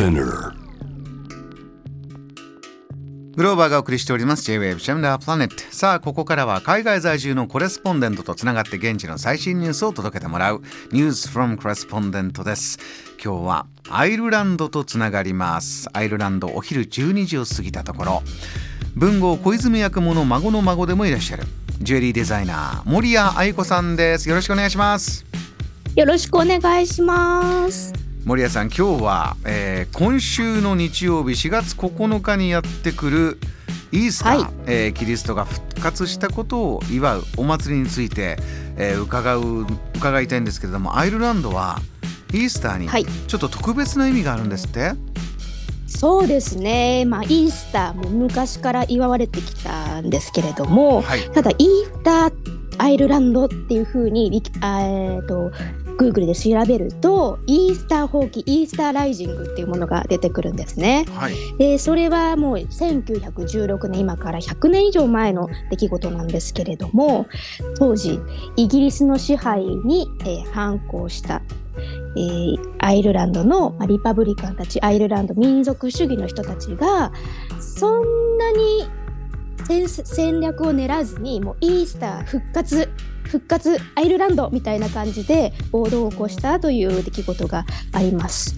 Spinner. グローバーがお送りしております。J-Wave シェムダープラネットさあここからは海外在住のコレスポンデントとつながって現地の最新ニュースを届けてもらう。ニュースフロムコレスポンデントです。今日はアイルランドとつながります。アイルランドお昼12時を過ぎたところ。文豪小泉役者の孫の孫でもいらっしゃる。ジュエリーデザイナー森谷愛子さんです。よろしくお願いします。よろしくお願いします森谷さん今日は、えー、今週の日曜日4月9日にやってくるイースター、はい、えー、キリストが復活したことを祝うお祭りについて、えー、伺う伺いたいんですけれどもアイルランドはイースターにちょっと特別な意味があるんですって、はい、そうですね、まあ、イースターも昔から祝われてきたんですけれども、はい、ただイースターアイルランドっていうふうに、えーと Google で調べるとイースター放棄イースターライジングっていうものが出てくるんですね。はい、でそれはもう1916年今から100年以上前の出来事なんですけれども当時イギリスの支配に、えー、反抗したえー、アイルランドのリパブリカンたちアイルランド民族主義の人たちがそんなに戦略を練らずにもうイースター復活復活アイルランドみたいな感じで暴動を起こしたという出来事があります。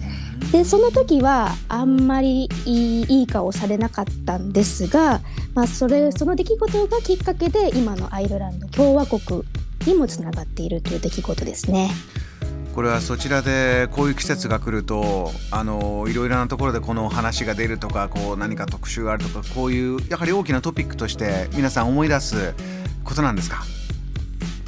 でその時はあんまりいいいい顔されなかったんですが、まあ、それその出来事がきっかけで今のアイルランド共和国にもつながっているという出来事ですね。これはそちらでこういう季節が来るとあのいろいろなところでこの話が出るとかこう何か特集があるとかこういうやはり大きなトピックとして皆さん思い出すことなんですか？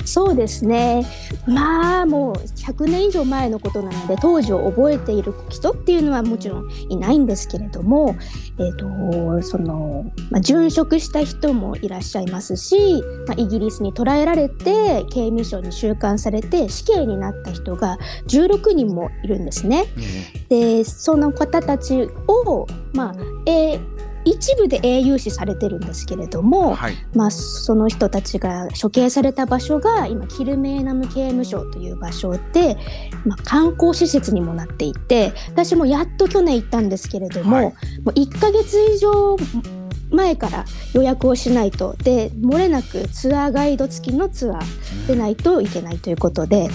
そうですねまあもう100年以上前のことなので当時を覚えている人っていうのはもちろんいないんですけれども、えーとそのまあ、殉職した人もいらっしゃいますし、まあ、イギリスに捕らえられて刑務所に収監されて死刑になった人が16人もいるんですね。でその方たちを、まあえー一部で英雄視されてるんですけれども、はい、まあ、その人たちが処刑された場所が今キルメーナム刑務所という場所で、まあ、観光施設にもなっていて私もやっと去年行ったんですけれども、はい、もう1ヶ月以上前から予約をしないとで漏れなくツアーガイド付きのツアーでないといけないということで。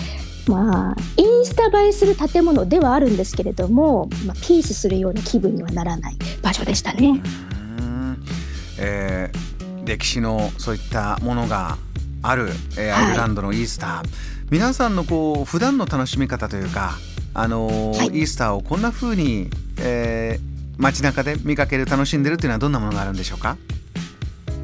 まあ、インスタ映えする建物ではあるんですけれども、まあ、ピースするような気分にはならない場所でしたね。えー、歴史のそういったものがある、えー、アイルランドのイースター、はい、皆さんのこう普段の楽しみ方というか、あのーはい、イースターをこんな風に、えー、街中で見かける楽しんでるっていうのはどんなものがあるんでしょうか？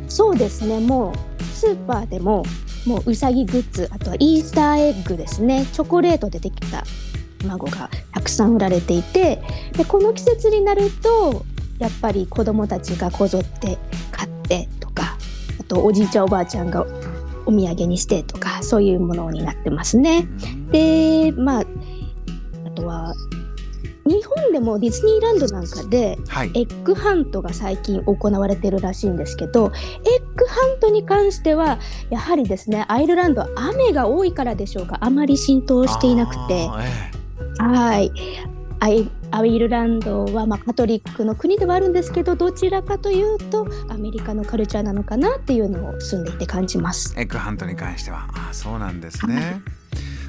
そうですね。もうスーパーでももううさぎグッズあとはイースターエッグですね。チョコレートでできた卵がたくさん売られていてでこの季節になるとやっぱり子どもたちがこぞって買ってとかあとおじいちゃんおばあちゃんがお土産にしてとかそういうものになってますね。でまああとは日本でもディズニーランドなんかで、エッグハントが最近行われてるらしいんですけどエッグハントに関してはやはりですねアイルランドは雨が多いからでしょうか。あまり浸透していなくて、はい。アイアイルランドはまあカトリックの国ではあるんですけどどちらかというとアメリカのカルチャーなのかなっていうのを住んでいて感じます。エッグハントに関してはあそうなんですね。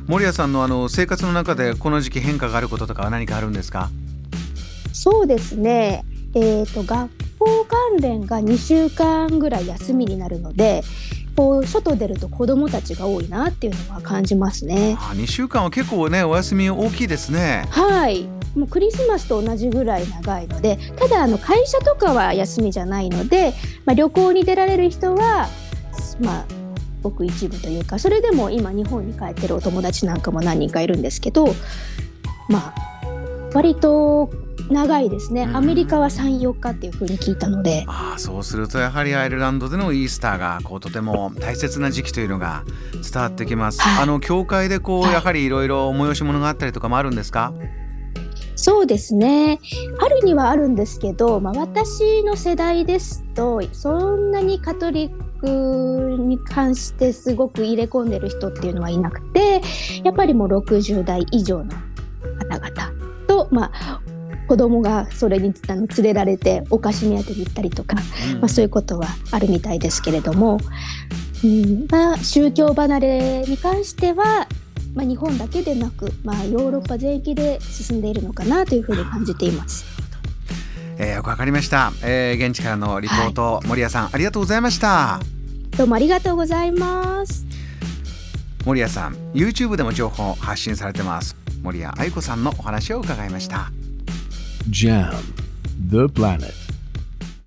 森谷さんのあの生活の中でこの時期変化があることとかは何かあるんですか？そうですね、えーと、学校関連が2週間ぐらい休みになるのでこう外出ると子どもたちが多いなっていうのは感じますね。あ2週間は結構ねお休み大きいですね。はいもうクリスマスと同じぐらい長いのでただあの会社とかは休みじゃないので、まあ、旅行に出られる人はまあごく一部というかそれでも今日本に帰ってるお友達なんかも何人かいるんですけどまあ割と長いですね、アメリカは34日っていうふうに聞いたので。ああそうするとやはりアイルランドでのイースターがこうとても大切な時期というのが伝わってきます、はい、あの教会でこう、やはりいろいろ催し物があったりとかもあるんですか？そうですね。あるにはあるんですけど、まあ、私の世代ですとそんなにカトリックに関してすごく入れ込んでる人っていうのはいなくてやっぱりもう60代以上の方々と、まあ、子供がそれにあの連れられてお菓子目当てに行ったりとか、まあ、そういうことはあるみたいですけれども、うん。まあ、宗教離れに関しては、まあ、日本だけでなく、まあ、ヨーロッパ全域で進んでいるのかなというふうに感じています。えー、よくわかりました、えー、現地からのリポート、はい、森谷さんありがとうございました。どうもありがとうございます。森谷さん YouTube でも情報発信されてます。森谷愛子さんのお話を伺いました。JAM The Planet